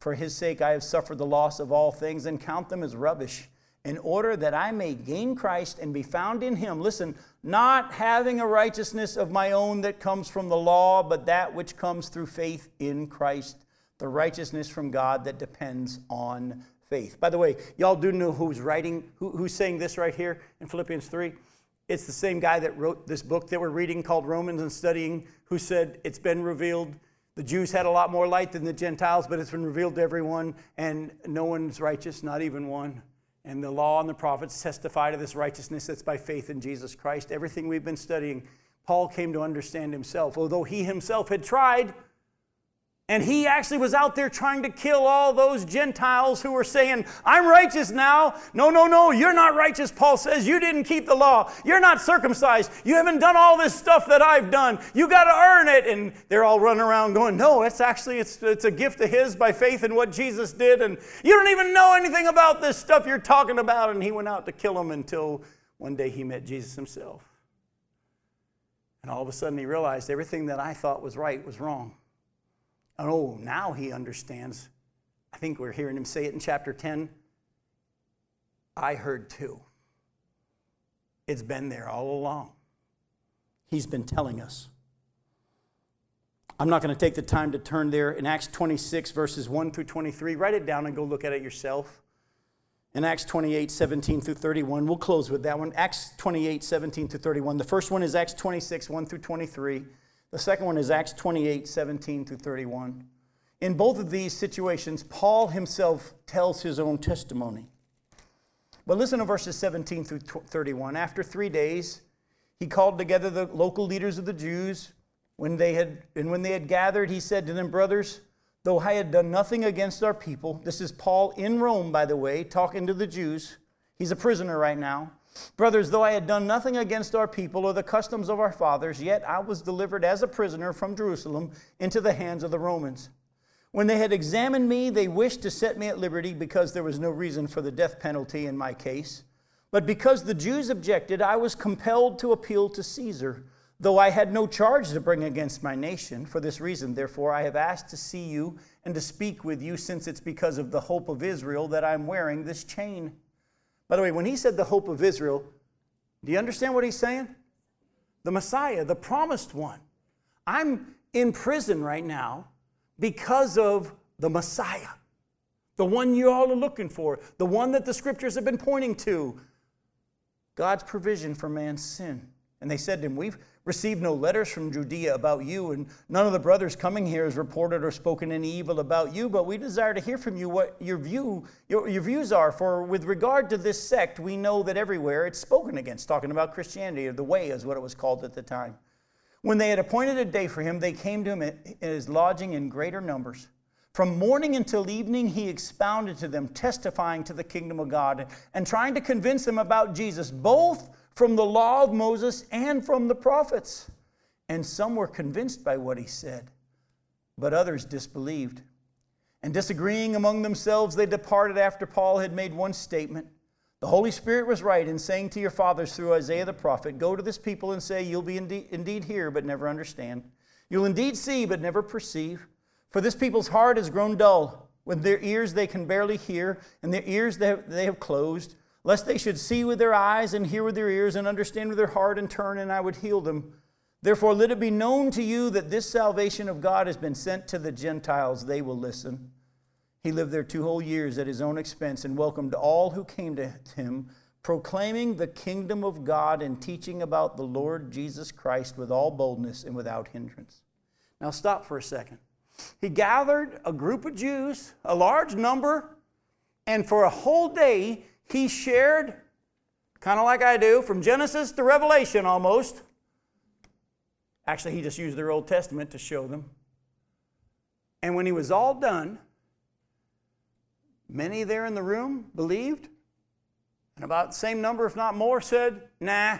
For his sake, I have suffered the loss of all things and count them as rubbish in order that I may gain Christ and be found in him. Listen, not having a righteousness of my own that comes from the law, but that which comes through faith in Christ, the righteousness from God that depends on faith. By the way, y'all do know who's writing, who, who's saying this right here in Philippians 3? It's the same guy that wrote this book that we're reading called Romans and studying, who said, It's been revealed. The Jews had a lot more light than the Gentiles, but it's been revealed to everyone, and no one's righteous, not even one. And the law and the prophets testify to this righteousness that's by faith in Jesus Christ. Everything we've been studying, Paul came to understand himself, although he himself had tried and he actually was out there trying to kill all those Gentiles who were saying, I'm righteous now. No, no, no, you're not righteous. Paul says, You didn't keep the law. You're not circumcised. You haven't done all this stuff that I've done. You got to earn it. And they're all running around going, No, it's actually, it's, it's a gift of his by faith in what Jesus did. And you don't even know anything about this stuff you're talking about. And he went out to kill them until one day he met Jesus himself. And all of a sudden he realized everything that I thought was right was wrong. Oh, now he understands. I think we're hearing him say it in chapter 10. I heard too. It's been there all along. He's been telling us. I'm not going to take the time to turn there in Acts 26, verses 1 through 23. Write it down and go look at it yourself. In Acts 28, 17 through 31, we'll close with that one. Acts 28, 17 through 31. The first one is Acts 26, 1 through 23. The second one is Acts 28 17 through 31. In both of these situations, Paul himself tells his own testimony. But listen to verses 17 through 31. After three days, he called together the local leaders of the Jews. When they had, and when they had gathered, he said to them, Brothers, though I had done nothing against our people, this is Paul in Rome, by the way, talking to the Jews. He's a prisoner right now. Brothers, though I had done nothing against our people or the customs of our fathers, yet I was delivered as a prisoner from Jerusalem into the hands of the Romans. When they had examined me, they wished to set me at liberty because there was no reason for the death penalty in my case. But because the Jews objected, I was compelled to appeal to Caesar, though I had no charge to bring against my nation. For this reason, therefore, I have asked to see you and to speak with you, since it's because of the hope of Israel that I'm wearing this chain. By the way, when he said the hope of Israel, do you understand what he's saying? The Messiah, the promised one. I'm in prison right now because of the Messiah, the one you all are looking for, the one that the scriptures have been pointing to. God's provision for man's sin. And they said to him, We've, received no letters from Judea about you, and none of the brothers coming here has reported or spoken any evil about you, but we desire to hear from you what your view your, your views are. For with regard to this sect, we know that everywhere it's spoken against, talking about Christianity, or the way is what it was called at the time. When they had appointed a day for him, they came to him at his lodging in greater numbers. From morning until evening, he expounded to them, testifying to the kingdom of God and trying to convince them about Jesus, both from the law of Moses and from the prophets. And some were convinced by what he said, but others disbelieved. And disagreeing among themselves, they departed after Paul had made one statement. The Holy Spirit was right in saying to your fathers through Isaiah the prophet, Go to this people and say, You'll be indeed, indeed hear, but never understand. You'll indeed see, but never perceive. For this people's heart has grown dull. With their ears they can barely hear, and their ears they have, they have closed, lest they should see with their eyes and hear with their ears and understand with their heart and turn, and I would heal them. Therefore, let it be known to you that this salvation of God has been sent to the Gentiles. They will listen. He lived there two whole years at his own expense and welcomed all who came to him, proclaiming the kingdom of God and teaching about the Lord Jesus Christ with all boldness and without hindrance. Now, stop for a second. He gathered a group of Jews, a large number, and for a whole day he shared, kind of like I do, from Genesis to Revelation almost. Actually, he just used their Old Testament to show them. And when he was all done, many there in the room believed, and about the same number, if not more, said, nah.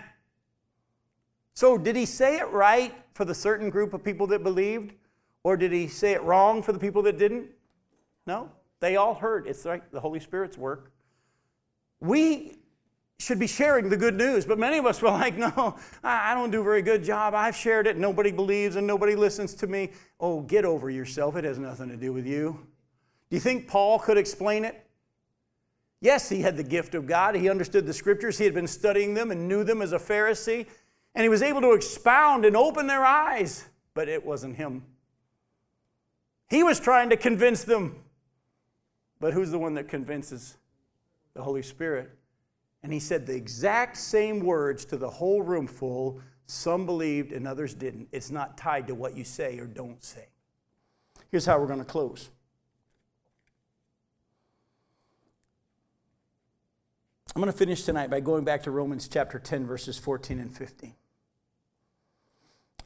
So, did he say it right for the certain group of people that believed? Or did he say it wrong for the people that didn't? No, they all heard. It's like the Holy Spirit's work. We should be sharing the good news, but many of us were *laughs* like, no, I don't do a very good job. I've shared it, nobody believes and nobody listens to me. Oh, get over yourself. It has nothing to do with you. Do you think Paul could explain it? Yes, he had the gift of God. He understood the scriptures. He had been studying them and knew them as a Pharisee. And he was able to expound and open their eyes, but it wasn't him. He was trying to convince them. But who's the one that convinces? The Holy Spirit. And he said the exact same words to the whole room full. Some believed and others didn't. It's not tied to what you say or don't say. Here's how we're going to close. I'm going to finish tonight by going back to Romans chapter 10, verses 14 and 15.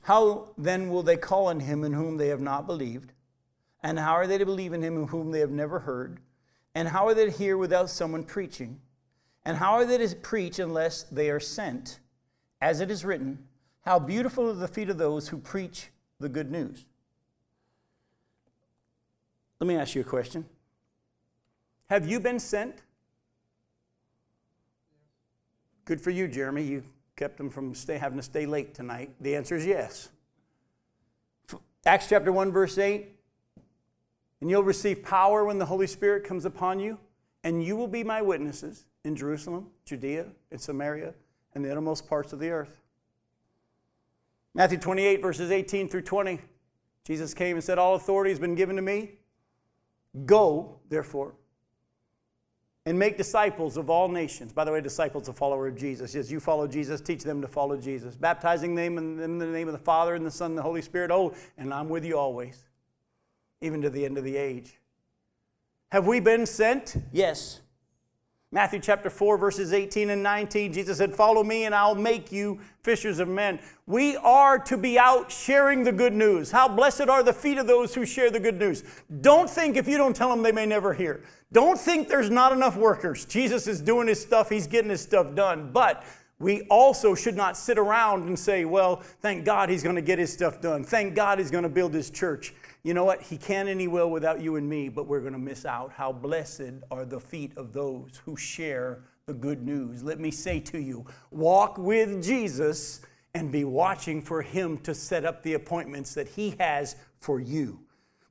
How then will they call on him in whom they have not believed? And how are they to believe in him in whom they have never heard? And how are they to hear without someone preaching? And how are they to preach unless they are sent? As it is written, How beautiful are the feet of those who preach the good news. Let me ask you a question Have you been sent? Good for you, Jeremy. You kept them from stay, having to stay late tonight. The answer is yes. Acts chapter 1, verse 8 and you'll receive power when the Holy Spirit comes upon you, and you will be my witnesses in Jerusalem, Judea, and Samaria, and the innermost parts of the earth. Matthew 28, verses 18 through 20. Jesus came and said, All authority has been given to me. Go, therefore, and make disciples of all nations. By the way, disciples, a follower of Jesus. As you follow Jesus, teach them to follow Jesus. Baptizing them in the name of the Father and the Son and the Holy Spirit. Oh, and I'm with you always even to the end of the age. Have we been sent? Yes. Matthew chapter 4, verses 18 and 19, Jesus said, Follow me and I'll make you fishers of men. We are to be out sharing the good news. How blessed are the feet of those who share the good news. Don't think if you don't tell them they may never hear. Don't think there's not enough workers. Jesus is doing his stuff, he's getting his stuff done. But we also should not sit around and say, Well, thank God he's going to get his stuff done. Thank God he's going to build his church you know what? He can and he will without you and me, but we're going to miss out. How blessed are the feet of those who share the good news. Let me say to you walk with Jesus and be watching for him to set up the appointments that he has for you.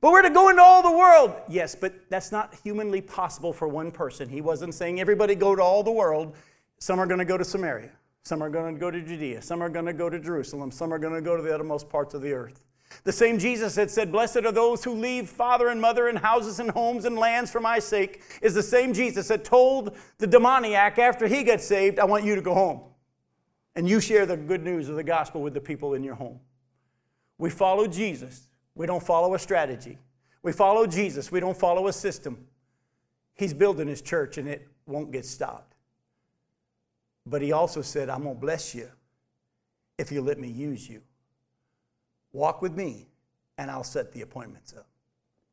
But we're to go into all the world. Yes, but that's not humanly possible for one person. He wasn't saying everybody go to all the world. Some are going to go to Samaria. Some are going to go to Judea. Some are going to go to Jerusalem. Some are going to go to the uttermost parts of the earth. The same Jesus that said, Blessed are those who leave father and mother and houses and homes and lands for my sake, is the same Jesus that told the demoniac after he got saved, I want you to go home. and you share the good news of the gospel with the people in your home. We follow Jesus. We don't follow a strategy. We follow Jesus. We don't follow a system. He's building his church and it won't get stopped. But he also said, I'm going to bless you if you let me use you. Walk with me and I'll set the appointments up.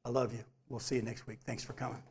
I love you. We'll see you next week. Thanks for coming.